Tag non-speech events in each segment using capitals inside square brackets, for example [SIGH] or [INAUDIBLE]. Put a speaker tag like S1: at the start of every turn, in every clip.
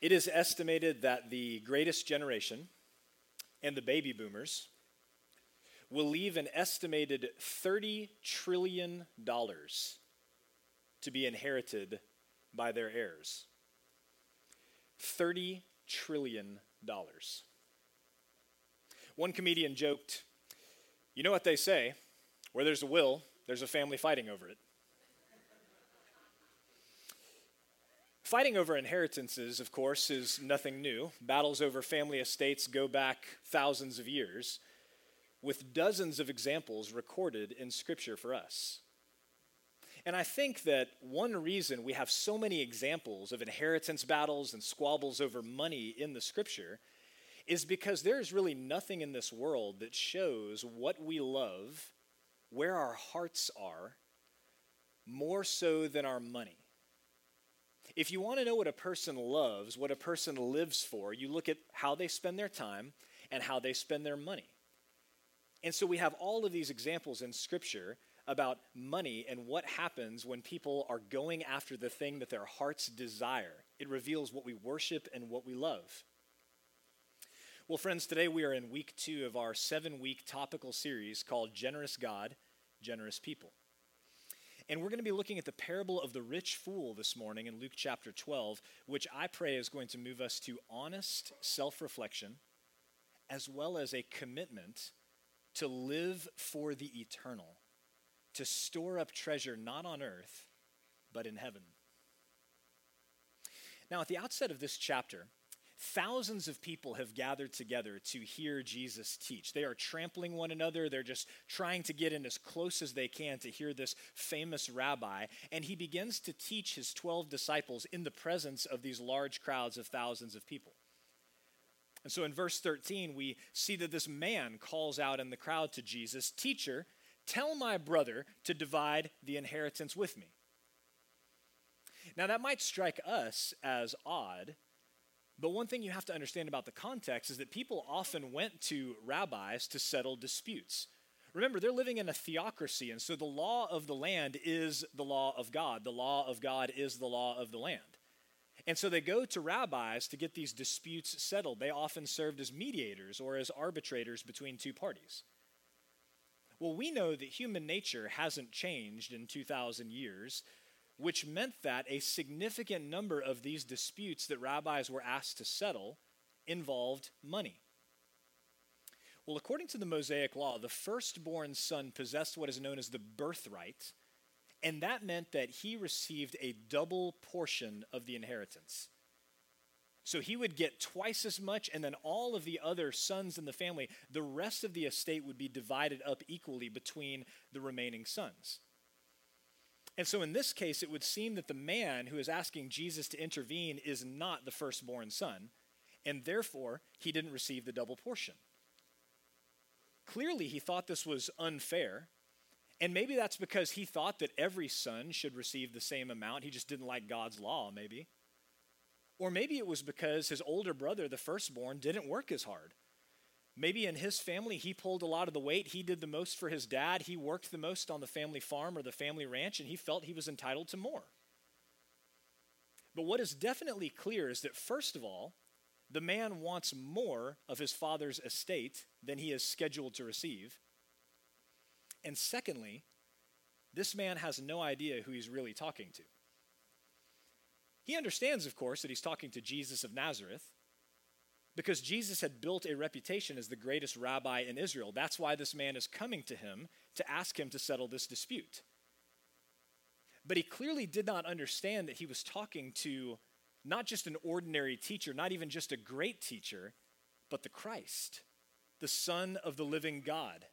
S1: it is estimated that the greatest generation and the baby boomers will leave an estimated $30 trillion to be inherited by their heirs. $30 trillion. One comedian joked, You know what they say, where there's a will, there's a family fighting over it. Fighting over inheritances, of course, is nothing new. Battles over family estates go back thousands of years, with dozens of examples recorded in Scripture for us. And I think that one reason we have so many examples of inheritance battles and squabbles over money in the Scripture is because there's really nothing in this world that shows what we love, where our hearts are, more so than our money. If you want to know what a person loves, what a person lives for, you look at how they spend their time and how they spend their money. And so we have all of these examples in Scripture about money and what happens when people are going after the thing that their hearts desire. It reveals what we worship and what we love. Well, friends, today we are in week two of our seven week topical series called Generous God, Generous People. And we're going to be looking at the parable of the rich fool this morning in Luke chapter 12, which I pray is going to move us to honest self reflection as well as a commitment to live for the eternal, to store up treasure not on earth, but in heaven. Now, at the outset of this chapter, Thousands of people have gathered together to hear Jesus teach. They are trampling one another. They're just trying to get in as close as they can to hear this famous rabbi. And he begins to teach his 12 disciples in the presence of these large crowds of thousands of people. And so in verse 13, we see that this man calls out in the crowd to Jesus Teacher, tell my brother to divide the inheritance with me. Now, that might strike us as odd but one thing you have to understand about the context is that people often went to rabbis to settle disputes. Remember, they're living in a theocracy, and so the law of the land is the law of God. The law of God is the law of the land. And so they go to rabbis to get these disputes settled. They often served as mediators or as arbitrators between two parties. Well, we know that human nature hasn't changed in 2,000 years which meant that a significant number of these disputes that rabbis were asked to settle involved money. Well, according to the Mosaic law, the firstborn son possessed what is known as the birthright, and that meant that he received a double portion of the inheritance. So he would get twice as much, and then all of the other sons in the family, the rest of the estate would be divided up equally between the remaining sons. And so in this case, it would seem that the man who is asking Jesus to intervene is not the firstborn son, and therefore he didn't receive the double portion. Clearly, he thought this was unfair, and maybe that's because he thought that every son should receive the same amount. He just didn't like God's law, maybe. Or maybe it was because his older brother, the firstborn, didn't work as hard. Maybe in his family, he pulled a lot of the weight. He did the most for his dad. He worked the most on the family farm or the family ranch, and he felt he was entitled to more. But what is definitely clear is that, first of all, the man wants more of his father's estate than he is scheduled to receive. And secondly, this man has no idea who he's really talking to. He understands, of course, that he's talking to Jesus of Nazareth because Jesus had built a reputation as the greatest rabbi in Israel. That's why this man is coming to him to ask him to settle this dispute. But he clearly did not understand that he was talking to not just an ordinary teacher, not even just a great teacher, but the Christ, the Son of the living God.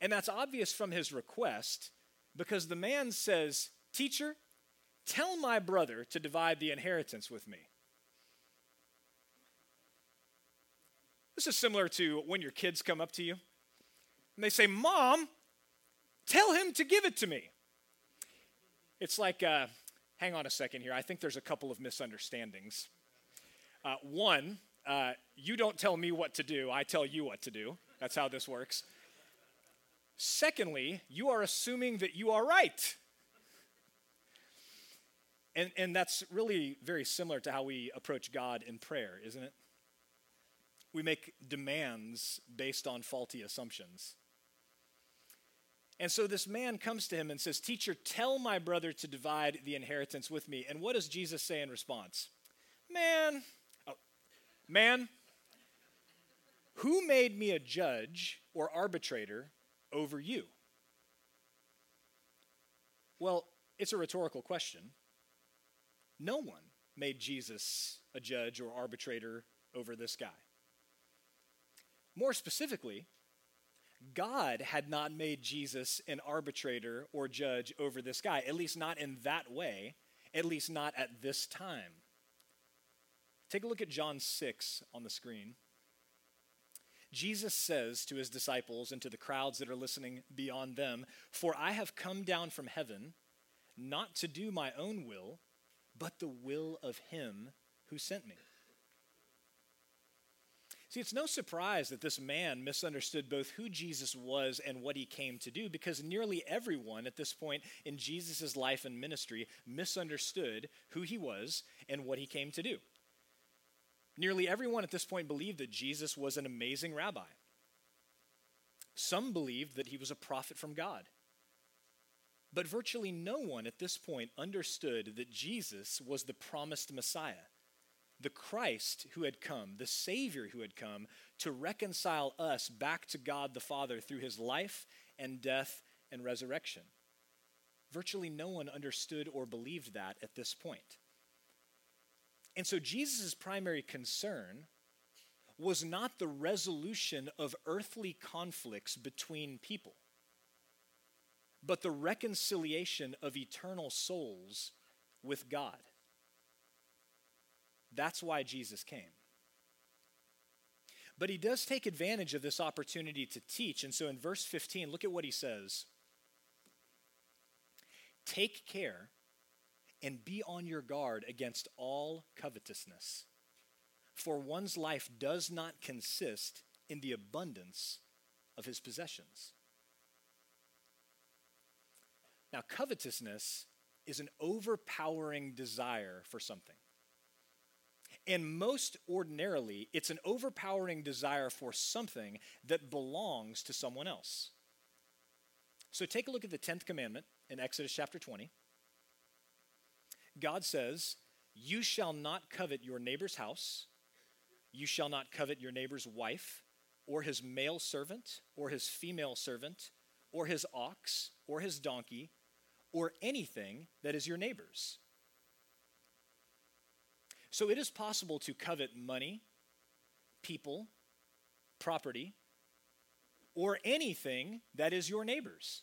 S1: And that's obvious from his request because the man says, Teacher, Tell my brother to divide the inheritance with me. This is similar to when your kids come up to you and they say, Mom, tell him to give it to me. It's like, uh, hang on a second here. I think there's a couple of misunderstandings. Uh, one, uh, you don't tell me what to do, I tell you what to do. That's how this works. Secondly, you are assuming that you are right. And, and that's really very similar to how we approach God in prayer, isn't it? We make demands based on faulty assumptions. And so this man comes to him and says, Teacher, tell my brother to divide the inheritance with me. And what does Jesus say in response? Man, oh, man, who made me a judge or arbitrator over you? Well, it's a rhetorical question. No one made Jesus a judge or arbitrator over this guy. More specifically, God had not made Jesus an arbitrator or judge over this guy, at least not in that way, at least not at this time. Take a look at John 6 on the screen. Jesus says to his disciples and to the crowds that are listening beyond them, For I have come down from heaven not to do my own will, but the will of him who sent me. See, it's no surprise that this man misunderstood both who Jesus was and what he came to do, because nearly everyone at this point in Jesus' life and ministry misunderstood who he was and what he came to do. Nearly everyone at this point believed that Jesus was an amazing rabbi. Some believed that he was a prophet from God. But virtually no one at this point understood that Jesus was the promised Messiah the Christ who had come, the Savior who had come to reconcile us back to God the Father through his life and death and resurrection. Virtually no one understood or believed that at this point. And so Jesus' primary concern was not the resolution of earthly conflicts between people, but the reconciliation of eternal souls with God. That's why Jesus came. But he does take advantage of this opportunity to teach. And so in verse 15, look at what he says Take care and be on your guard against all covetousness, for one's life does not consist in the abundance of his possessions. Now, covetousness is an overpowering desire for something. And most ordinarily, it's an overpowering desire for something that belongs to someone else. So take a look at the 10th commandment in Exodus chapter 20. God says, You shall not covet your neighbor's house, you shall not covet your neighbor's wife, or his male servant, or his female servant, or his ox, or his donkey, or anything that is your neighbor's. So it is possible to covet money, people, property, or anything that is your neighbor's.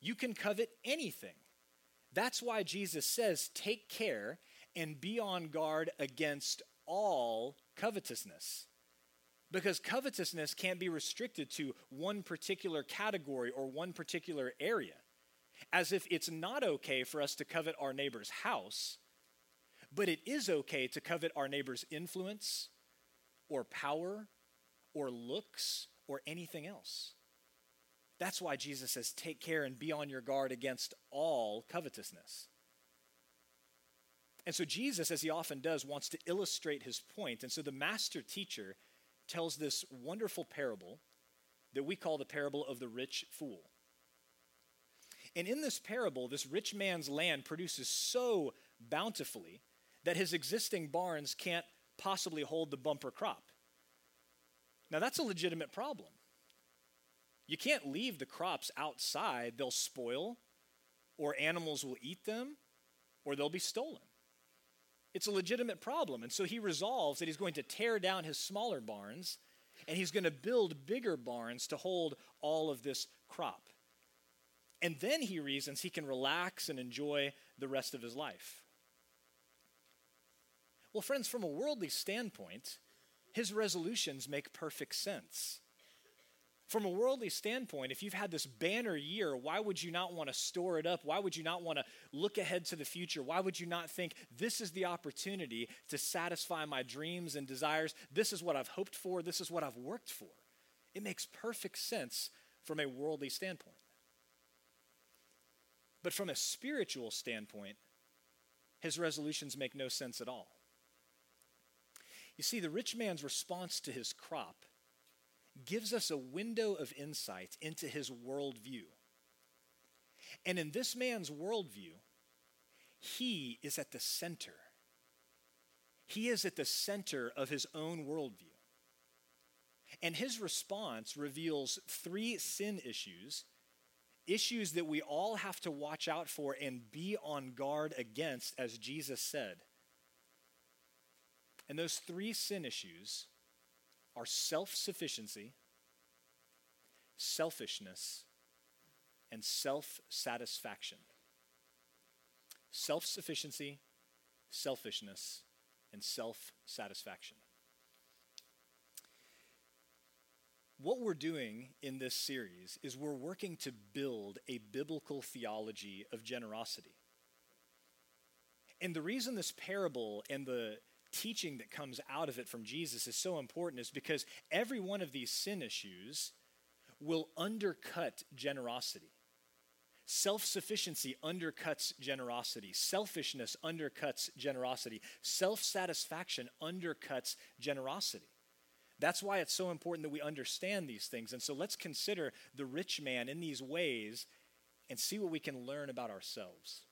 S1: You can covet anything. That's why Jesus says, take care and be on guard against all covetousness. Because covetousness can't be restricted to one particular category or one particular area. As if it's not okay for us to covet our neighbor's house, but it is okay to covet our neighbor's influence or power or looks or anything else. That's why Jesus says, take care and be on your guard against all covetousness. And so, Jesus, as he often does, wants to illustrate his point. And so, the master teacher tells this wonderful parable that we call the parable of the rich fool. And in this parable, this rich man's land produces so bountifully that his existing barns can't possibly hold the bumper crop. Now, that's a legitimate problem. You can't leave the crops outside, they'll spoil, or animals will eat them, or they'll be stolen. It's a legitimate problem. And so he resolves that he's going to tear down his smaller barns and he's going to build bigger barns to hold all of this crop. And then he reasons he can relax and enjoy the rest of his life. Well, friends, from a worldly standpoint, his resolutions make perfect sense. From a worldly standpoint, if you've had this banner year, why would you not want to store it up? Why would you not want to look ahead to the future? Why would you not think this is the opportunity to satisfy my dreams and desires? This is what I've hoped for. This is what I've worked for. It makes perfect sense from a worldly standpoint. But from a spiritual standpoint, his resolutions make no sense at all. You see, the rich man's response to his crop gives us a window of insight into his worldview. And in this man's worldview, he is at the center. He is at the center of his own worldview. And his response reveals three sin issues, issues that we all have to watch out for and be on guard against, as Jesus said. And those three sin issues are self sufficiency, selfishness, and self satisfaction. Self sufficiency, selfishness, and self satisfaction. What we're doing in this series is we're working to build a biblical theology of generosity. And the reason this parable and the teaching that comes out of it from Jesus is so important is because every one of these sin issues will undercut generosity. Self sufficiency undercuts generosity. Selfishness undercuts generosity. Self satisfaction undercuts generosity. That's why it's so important that we understand these things. And so let's consider the rich man in these ways and see what we can learn about ourselves.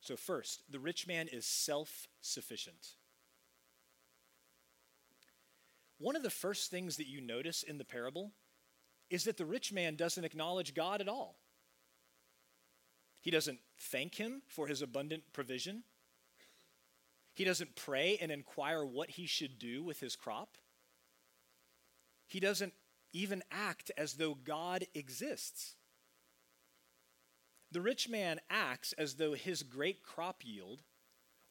S1: So, first, the rich man is self sufficient. One of the first things that you notice in the parable is that the rich man doesn't acknowledge God at all. He doesn't thank him for his abundant provision. He doesn't pray and inquire what he should do with his crop. He doesn't even act as though God exists. The rich man acts as though his great crop yield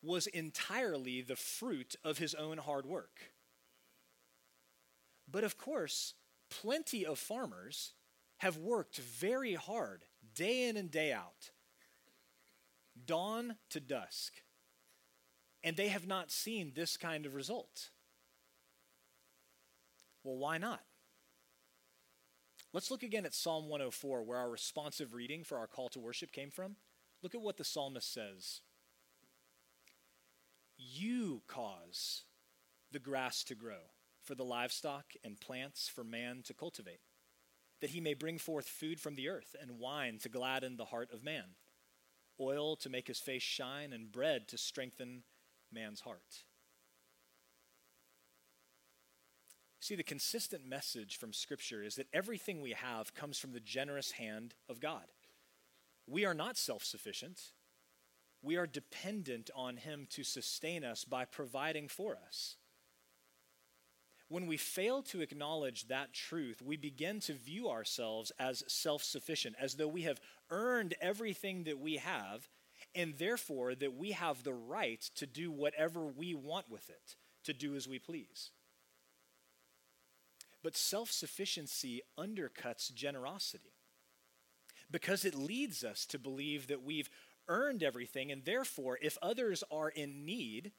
S1: was entirely the fruit of his own hard work. But of course, plenty of farmers have worked very hard, day in and day out, dawn to dusk, and they have not seen this kind of result. Well, why not? Let's look again at Psalm 104, where our responsive reading for our call to worship came from. Look at what the psalmist says You cause the grass to grow for the livestock and plants for man to cultivate, that he may bring forth food from the earth and wine to gladden the heart of man, oil to make his face shine, and bread to strengthen man's heart. See, the consistent message from Scripture is that everything we have comes from the generous hand of God. We are not self sufficient. We are dependent on Him to sustain us by providing for us. When we fail to acknowledge that truth, we begin to view ourselves as self sufficient, as though we have earned everything that we have, and therefore that we have the right to do whatever we want with it, to do as we please. But self sufficiency undercuts generosity because it leads us to believe that we've earned everything, and therefore, if others are in need,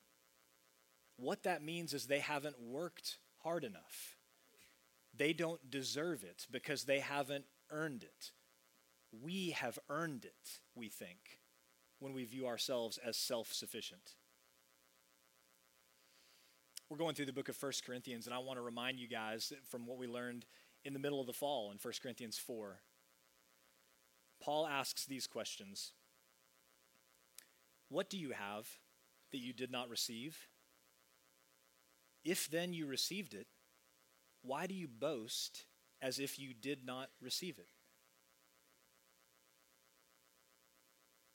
S1: what that means is they haven't worked hard enough. They don't deserve it because they haven't earned it. We have earned it, we think, when we view ourselves as self sufficient. We're going through the book of 1 Corinthians, and I want to remind you guys from what we learned in the middle of the fall in 1 Corinthians 4. Paul asks these questions What do you have that you did not receive? If then you received it, why do you boast as if you did not receive it?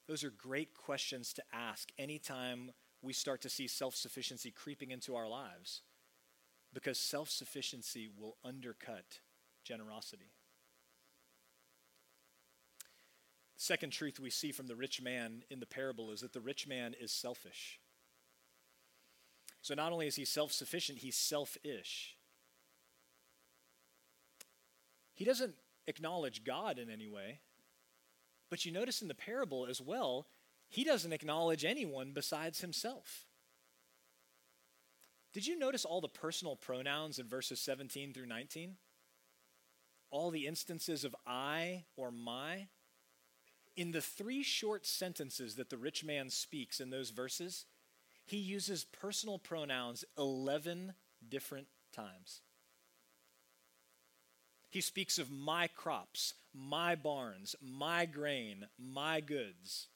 S1: Those are great questions to ask anytime we start to see self sufficiency creeping into our lives because self sufficiency will undercut generosity. Second truth we see from the rich man in the parable is that the rich man is selfish. So not only is he self sufficient, he's selfish. He doesn't acknowledge God in any way. But you notice in the parable as well, he doesn't acknowledge anyone besides himself. Did you notice all the personal pronouns in verses 17 through 19? All the instances of I or my? In the three short sentences that the rich man speaks in those verses, he uses personal pronouns 11 different times. He speaks of my crops, my barns, my grain, my goods.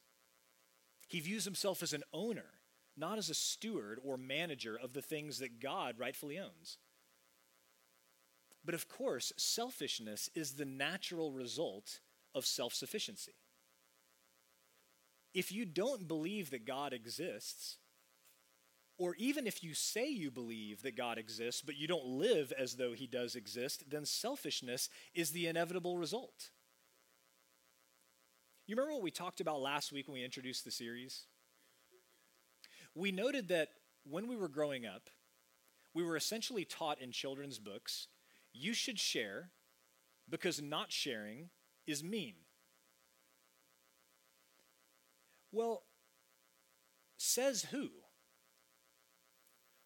S1: He views himself as an owner, not as a steward or manager of the things that God rightfully owns. But of course, selfishness is the natural result of self sufficiency. If you don't believe that God exists, or even if you say you believe that God exists, but you don't live as though he does exist, then selfishness is the inevitable result. You remember what we talked about last week when we introduced the series? We noted that when we were growing up, we were essentially taught in children's books you should share because not sharing is mean. Well, says who?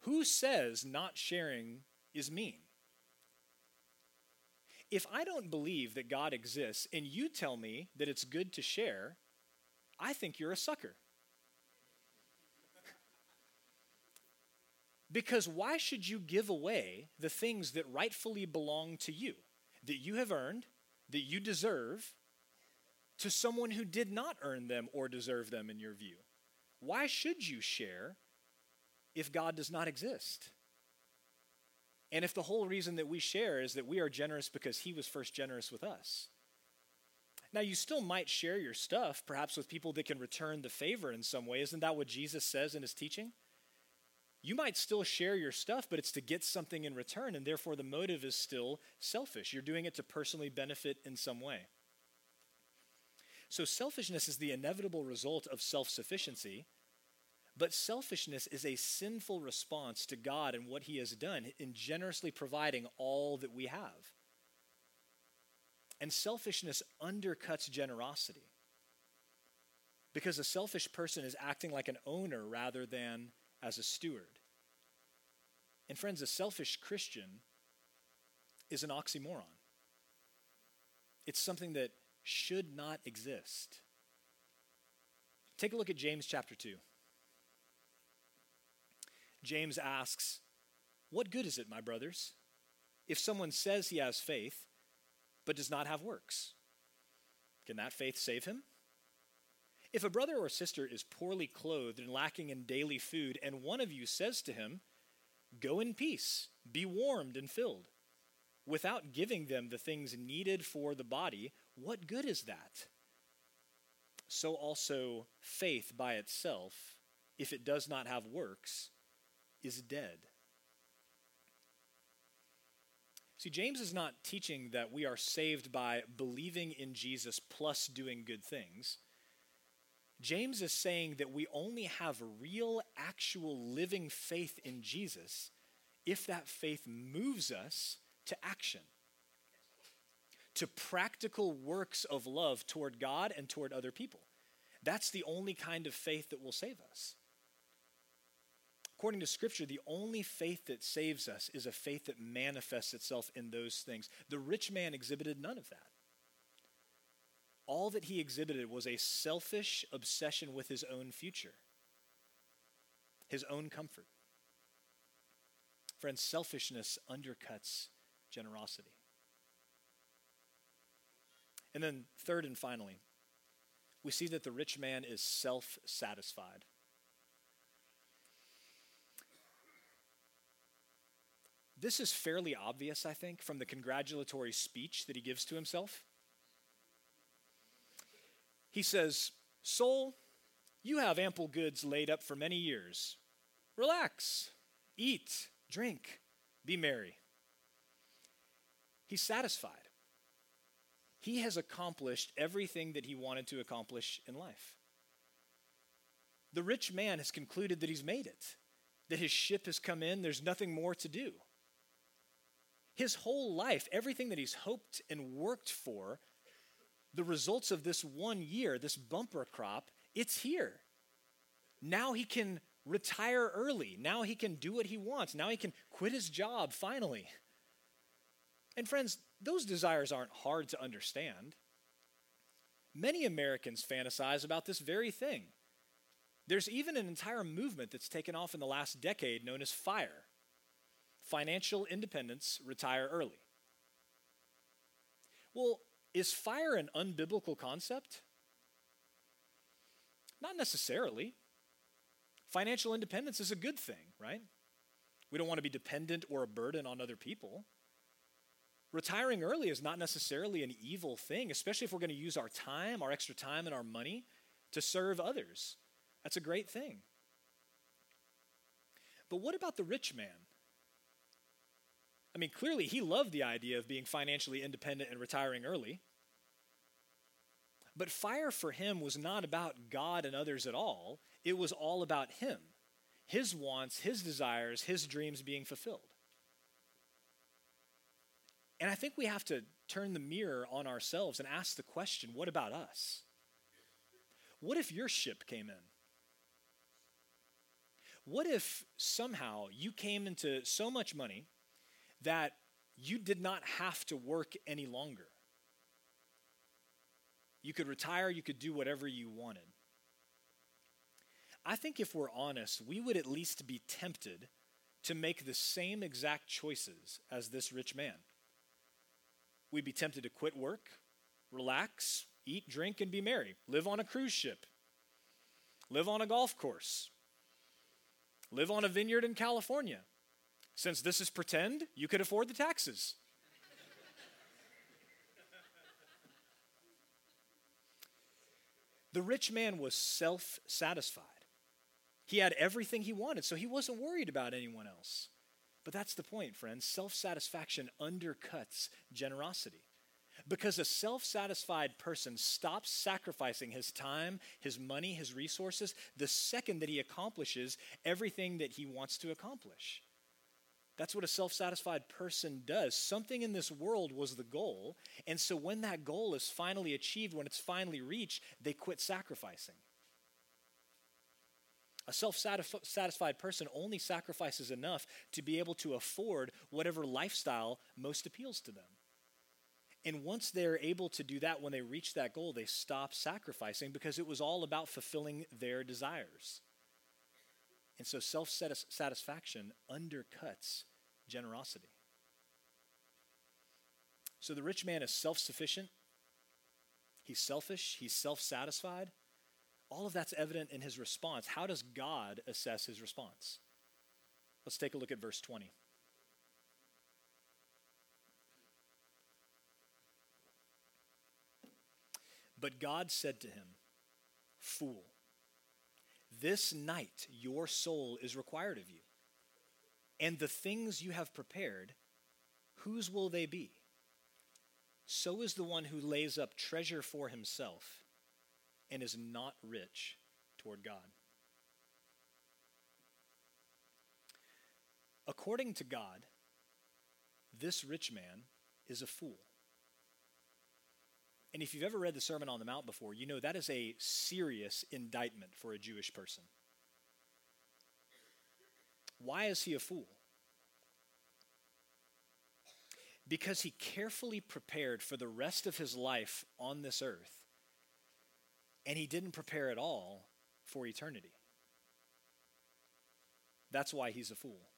S1: Who says not sharing is mean? If I don't believe that God exists and you tell me that it's good to share, I think you're a sucker. [LAUGHS] because why should you give away the things that rightfully belong to you, that you have earned, that you deserve, to someone who did not earn them or deserve them in your view? Why should you share if God does not exist? And if the whole reason that we share is that we are generous because He was first generous with us. Now, you still might share your stuff, perhaps with people that can return the favor in some way. Isn't that what Jesus says in His teaching? You might still share your stuff, but it's to get something in return, and therefore the motive is still selfish. You're doing it to personally benefit in some way. So, selfishness is the inevitable result of self sufficiency, but selfishness is a sinful response to God and what He has done in generously providing all that we have. And selfishness undercuts generosity because a selfish person is acting like an owner rather than as a steward. And, friends, a selfish Christian is an oxymoron. It's something that should not exist. Take a look at James chapter 2. James asks, What good is it, my brothers, if someone says he has faith but does not have works? Can that faith save him? If a brother or sister is poorly clothed and lacking in daily food, and one of you says to him, Go in peace, be warmed and filled, without giving them the things needed for the body, what good is that? So also, faith by itself, if it does not have works, is dead. See, James is not teaching that we are saved by believing in Jesus plus doing good things. James is saying that we only have real, actual, living faith in Jesus if that faith moves us to action, to practical works of love toward God and toward other people. That's the only kind of faith that will save us. According to Scripture, the only faith that saves us is a faith that manifests itself in those things. The rich man exhibited none of that. All that he exhibited was a selfish obsession with his own future, his own comfort. Friends, selfishness undercuts generosity. And then, third and finally, we see that the rich man is self satisfied. This is fairly obvious, I think, from the congratulatory speech that he gives to himself. He says, Soul, you have ample goods laid up for many years. Relax, eat, drink, be merry. He's satisfied. he has accomplished everything that he wanted to accomplish in life. The rich man has concluded that he's made it, that his ship has come in, there's nothing more to do. His whole life, everything that he's hoped and worked for, the results of this one year, this bumper crop, it's here. Now he can retire early. Now he can do what he wants. Now he can quit his job finally. And friends, those desires aren't hard to understand. Many Americans fantasize about this very thing. There's even an entire movement that's taken off in the last decade known as FIRE financial independence, retire early. Well, is fire an unbiblical concept? Not necessarily. Financial independence is a good thing, right? We don't want to be dependent or a burden on other people. Retiring early is not necessarily an evil thing, especially if we're going to use our time, our extra time, and our money to serve others. That's a great thing. But what about the rich man? I mean, clearly he loved the idea of being financially independent and retiring early. But fire for him was not about God and others at all, it was all about him, his wants, his desires, his dreams being fulfilled. And I think we have to turn the mirror on ourselves and ask the question what about us? What if your ship came in? What if somehow you came into so much money that you did not have to work any longer? You could retire, you could do whatever you wanted. I think if we're honest, we would at least be tempted to make the same exact choices as this rich man. We'd be tempted to quit work, relax, eat, drink, and be merry, live on a cruise ship, live on a golf course, live on a vineyard in California. Since this is pretend, you could afford the taxes. the rich man was self satisfied. He had everything he wanted, so he wasn't worried about anyone else. But that's the point, friends. Self satisfaction undercuts generosity. Because a self satisfied person stops sacrificing his time, his money, his resources the second that he accomplishes everything that he wants to accomplish. That's what a self satisfied person does. Something in this world was the goal. And so when that goal is finally achieved, when it's finally reached, they quit sacrificing. A self satisfied person only sacrifices enough to be able to afford whatever lifestyle most appeals to them. And once they're able to do that, when they reach that goal, they stop sacrificing because it was all about fulfilling their desires. And so self satisfaction undercuts generosity. So the rich man is self sufficient, he's selfish, he's self satisfied. All of that's evident in his response. How does God assess his response? Let's take a look at verse 20. But God said to him, Fool, this night your soul is required of you. And the things you have prepared, whose will they be? So is the one who lays up treasure for himself and is not rich toward God. According to God, this rich man is a fool. And if you've ever read the Sermon on the Mount before, you know that is a serious indictment for a Jewish person. Why is he a fool? Because he carefully prepared for the rest of his life on this earth and he didn't prepare at all for eternity. That's why he's a fool.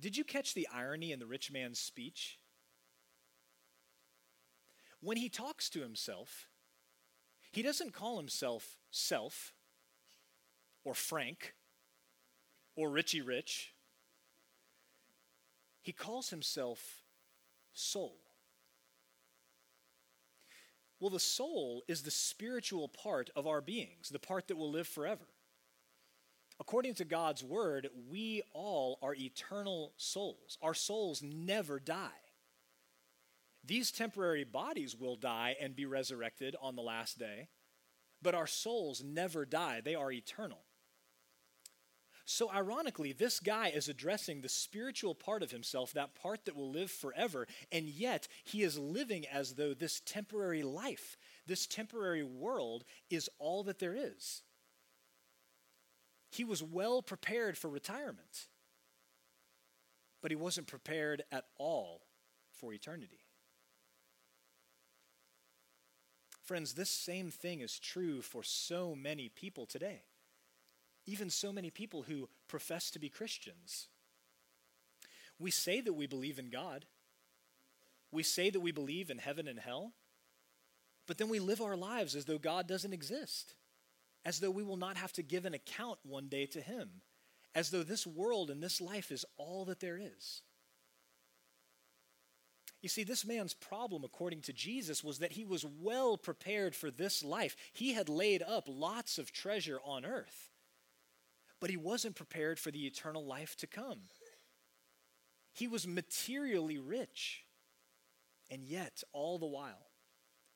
S1: Did you catch the irony in the rich man's speech? When he talks to himself, he doesn't call himself self or Frank or Richie Rich. He calls himself soul. Well, the soul is the spiritual part of our beings, the part that will live forever. According to God's word, we all are eternal souls. Our souls never die. These temporary bodies will die and be resurrected on the last day, but our souls never die, they are eternal. So, ironically, this guy is addressing the spiritual part of himself, that part that will live forever, and yet he is living as though this temporary life, this temporary world, is all that there is. He was well prepared for retirement, but he wasn't prepared at all for eternity. Friends, this same thing is true for so many people today. Even so many people who profess to be Christians. We say that we believe in God. We say that we believe in heaven and hell. But then we live our lives as though God doesn't exist, as though we will not have to give an account one day to Him, as though this world and this life is all that there is. You see, this man's problem, according to Jesus, was that he was well prepared for this life. He had laid up lots of treasure on earth, but he wasn't prepared for the eternal life to come. He was materially rich, and yet, all the while,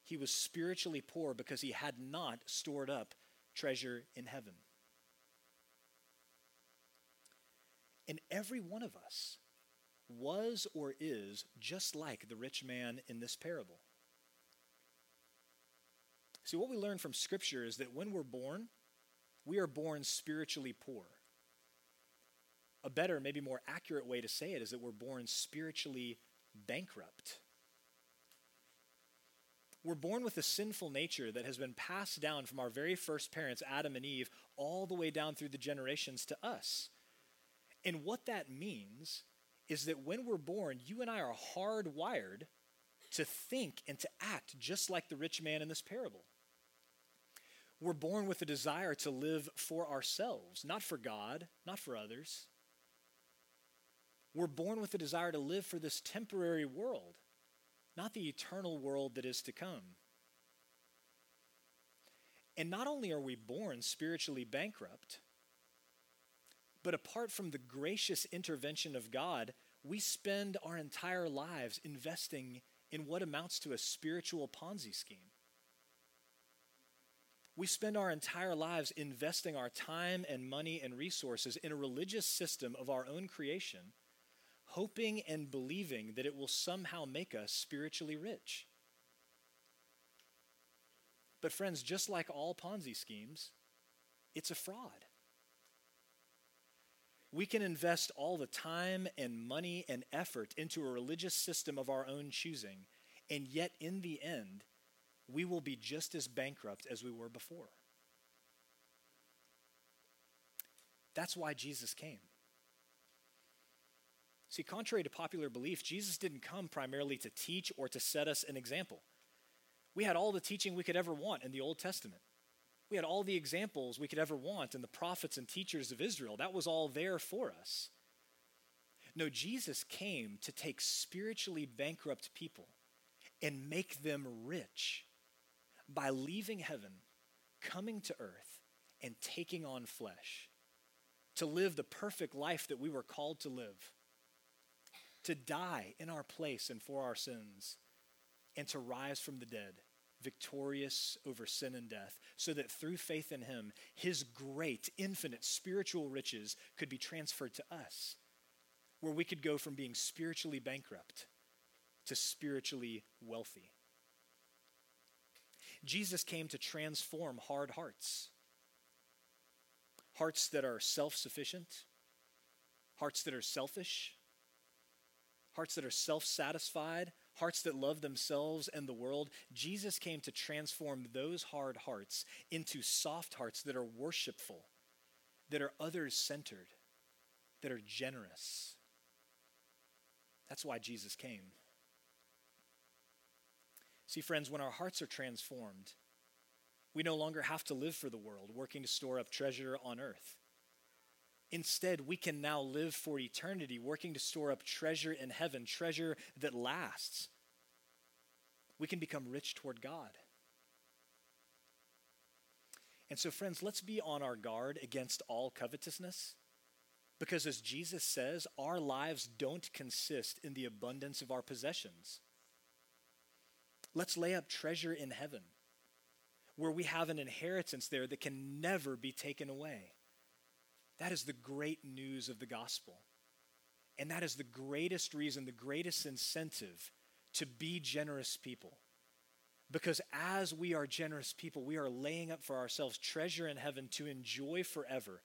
S1: he was spiritually poor because he had not stored up treasure in heaven. And every one of us, was or is just like the rich man in this parable. See, what we learn from Scripture is that when we're born, we are born spiritually poor. A better, maybe more accurate way to say it is that we're born spiritually bankrupt. We're born with a sinful nature that has been passed down from our very first parents, Adam and Eve, all the way down through the generations to us. And what that means is that when we're born, you and I are hardwired to think and to act just like the rich man in this parable. We're born with a desire to live for ourselves, not for God, not for others. We're born with a desire to live for this temporary world, not the eternal world that is to come. And not only are we born spiritually bankrupt, but apart from the gracious intervention of God, we spend our entire lives investing in what amounts to a spiritual Ponzi scheme. We spend our entire lives investing our time and money and resources in a religious system of our own creation, hoping and believing that it will somehow make us spiritually rich. But, friends, just like all Ponzi schemes, it's a fraud. We can invest all the time and money and effort into a religious system of our own choosing, and yet in the end, we will be just as bankrupt as we were before. That's why Jesus came. See, contrary to popular belief, Jesus didn't come primarily to teach or to set us an example. We had all the teaching we could ever want in the Old Testament. We had all the examples we could ever want in the prophets and teachers of Israel. That was all there for us. No, Jesus came to take spiritually bankrupt people and make them rich by leaving heaven, coming to earth, and taking on flesh to live the perfect life that we were called to live, to die in our place and for our sins, and to rise from the dead victorious over sin and death, so that through faith in him, his great, infinite spiritual riches could be transferred to us, where we could go from being spiritually bankrupt to spiritually wealthy. Jesus came to transform hard hearts. Hearts that are self sufficient, hearts that are selfish, hearts that are self satisfied, hearts that love themselves and the world, Jesus came to transform those hard hearts into soft hearts that are worshipful, that are others centered, that are generous. That's why Jesus came. See, friends, when our hearts are transformed, we no longer have to live for the world, working to store up treasure on earth. Instead, we can now live for eternity, working to store up treasure in heaven, treasure that lasts. We can become rich toward God. And so, friends, let's be on our guard against all covetousness. Because as Jesus says, our lives don't consist in the abundance of our possessions. Let's lay up treasure in heaven where we have an inheritance there that can never be taken away. That is the great news of the gospel. And that is the greatest reason, the greatest incentive to be generous people. Because as we are generous people, we are laying up for ourselves treasure in heaven to enjoy forever,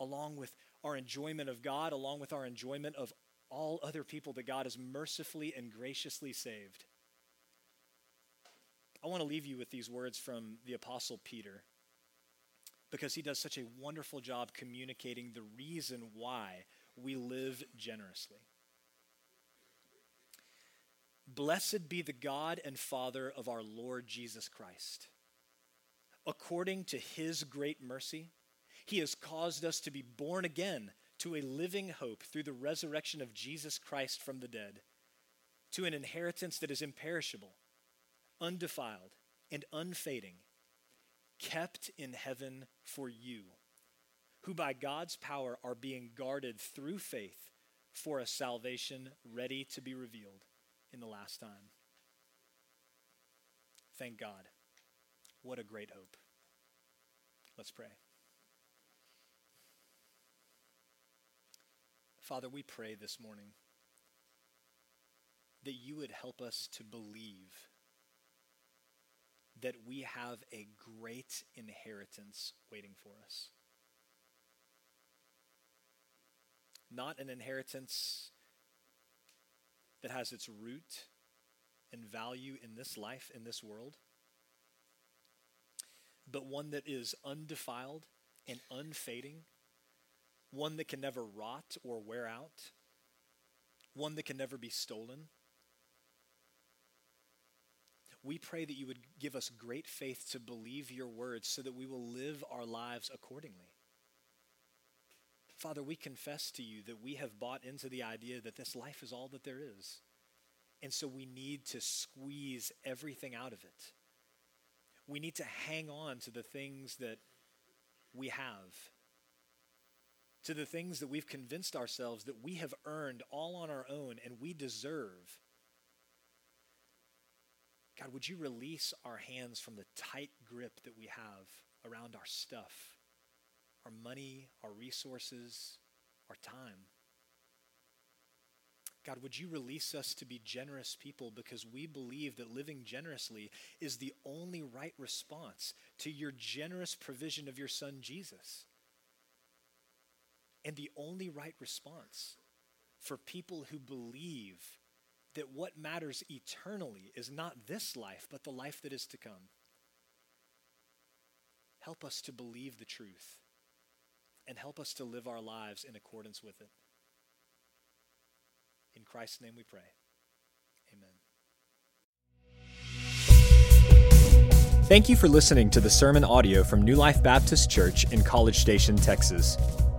S1: along with our enjoyment of God, along with our enjoyment of all other people that God has mercifully and graciously saved. I want to leave you with these words from the Apostle Peter because he does such a wonderful job communicating the reason why we live generously. Blessed be the God and Father of our Lord Jesus Christ. According to his great mercy, he has caused us to be born again to a living hope through the resurrection of Jesus Christ from the dead, to an inheritance that is imperishable, undefiled, and unfading, kept in heaven for you, who by God's power are being guarded through faith for a salvation ready to be revealed in the last time. Thank God. What a great hope. Let's pray. Father, we pray this morning that you would help us to believe that we have a great inheritance waiting for us. Not an inheritance that has its root and value in this life, in this world, but one that is undefiled and unfading, one that can never rot or wear out, one that can never be stolen. We pray that you would give us great faith to believe your words so that we will live our lives accordingly. Father, we confess to you that we have bought into the idea that this life is all that there is. And so we need to squeeze everything out of it. We need to hang on to the things that we have, to the things that we've convinced ourselves that we have earned all on our own and we deserve. God, would you release our hands from the tight grip that we have around our stuff? our money, our resources, our time. God, would you release us to be generous people because we believe that living generously is the only right response to your generous provision of your son Jesus. And the only right response for people who believe that what matters eternally is not this life, but the life that is to come. Help us to believe the truth and help us to live our lives in accordance with it. In Christ's name we pray. Amen. Thank you for listening to the sermon audio from New Life Baptist Church in College Station, Texas.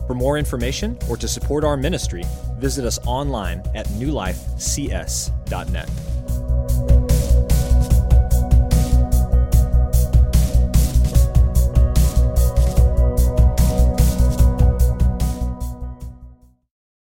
S1: For more information or to support our ministry, visit us online at newlifecs.net.